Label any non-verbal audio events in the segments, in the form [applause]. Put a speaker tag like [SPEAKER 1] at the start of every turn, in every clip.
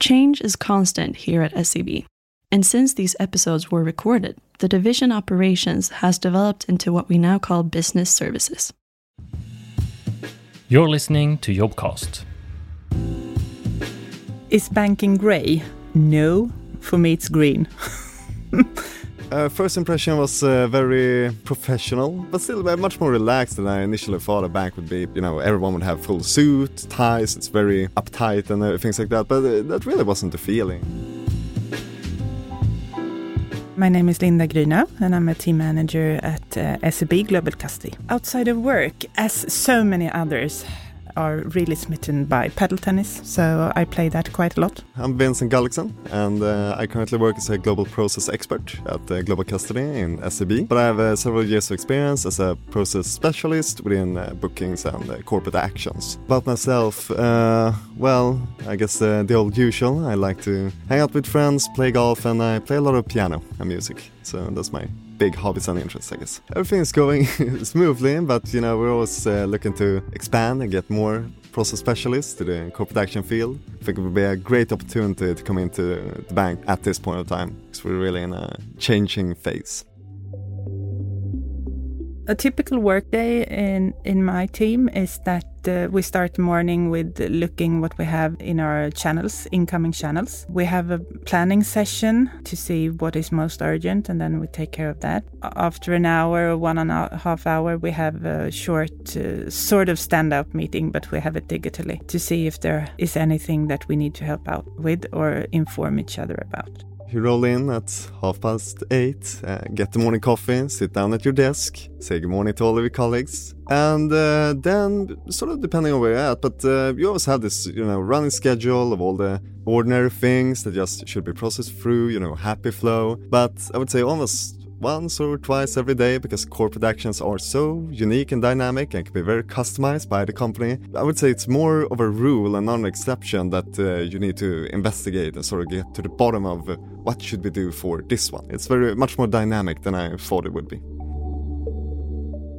[SPEAKER 1] Change is constant here at SEB. And since these episodes were recorded, the division operations has developed into what we now call business services.
[SPEAKER 2] You're listening to Jobcast.
[SPEAKER 3] Is banking grey? No, for me it's green. [laughs]
[SPEAKER 4] Uh, first impression was uh, very professional, but still much more relaxed than I initially thought a bank would be. You know, everyone would have full suit, ties, it's very uptight and uh, things like that, but uh, that really wasn't the feeling.
[SPEAKER 3] My name is Linda Gryna and I'm a team manager at uh, SEB Global Custody. Outside of work, as so many others, are really smitten by paddle tennis, so I play that quite a lot.
[SPEAKER 4] I'm Vincent Gullikson, and uh, I currently work as a global process expert at uh, Global Custody in SEB. But I have uh, several years of experience as a process specialist within uh, bookings and uh, corporate actions. About myself, uh, well, I guess the old usual. I like to hang out with friends, play golf, and I play a lot of piano and music. So that's my big hobbies and interests, I guess. Everything's going [laughs] smoothly, but you know we're always uh, looking to expand and get more process specialists to the corporate action field. I think it would be a great opportunity to come into the bank at this point of time because we're really in a changing phase.
[SPEAKER 3] A typical workday in in my team is that uh, we start morning with looking what we have in our channels, incoming channels. We have a planning session to see what is most urgent, and then we take care of that. After an hour, one and a half hour, we have a short uh, sort of stand-up meeting, but we have it digitally to see if there is anything that we need to help out with or inform each other about.
[SPEAKER 4] You roll in at half past eight, uh, get the morning coffee, sit down at your desk, say good morning to all of your colleagues, and uh, then, sort of depending on where you're at, but uh, you always have this, you know, running schedule of all the ordinary things that just should be processed through, you know, happy flow. But I would say almost once or twice every day because corporate actions are so unique and dynamic and can be very customized by the company. I would say it's more of a rule and not an exception that uh, you need to investigate and sort of get to the bottom of what should we do for this one. It's very much more dynamic than I thought it would be.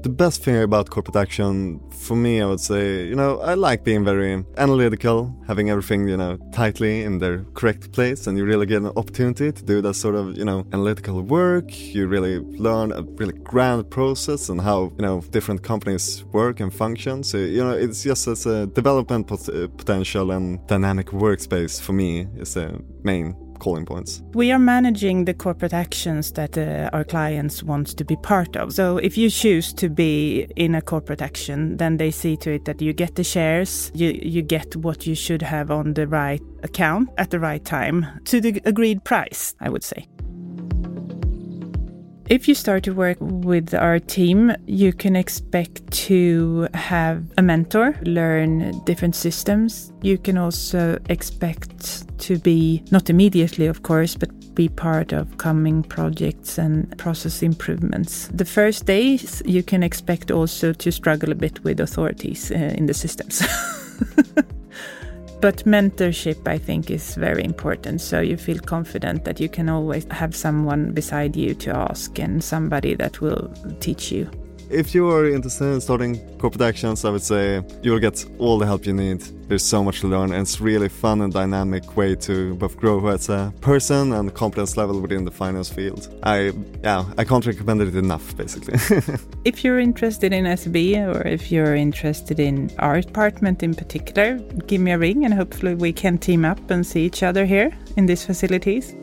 [SPEAKER 4] The best thing about corporate action, for me, I would say, you know, I like being very analytical, having everything, you know, tightly in their correct place, and you really get an opportunity to do that sort of, you know, analytical work. You really learn a really grand process and how, you know, different companies work and function. So, you know, it's just as a development pot uh, potential and dynamic workspace for me is the main calling points?
[SPEAKER 3] We are managing the corporate actions that uh, our clients want to be part of. So if you choose to be in a corporate action, then they see to it that you get the shares, you, you get what you should have on the right account at the right time to the agreed price, I would say. If you start to work with our team, you can expect to have a mentor, learn different systems. You can also expect to be, not immediately, of course, but be part of coming projects and process improvements. The first days, you can expect also to struggle a bit with authorities uh, in the systems. [laughs] But mentorship, I think, is very important. So you feel confident that you can always have someone beside you to ask and somebody that will teach you.
[SPEAKER 4] If you are interested in starting corporate actions, I would say you'll get all the help you need. There's so much to learn, and it's really fun and dynamic way to both grow as a person and competence level within the finance field. I yeah, I can't recommend it enough, basically. [laughs]
[SPEAKER 3] if you're interested in SEB or if you're interested in our department in particular, give me a ring, and hopefully we can team up and see each other here in these facilities.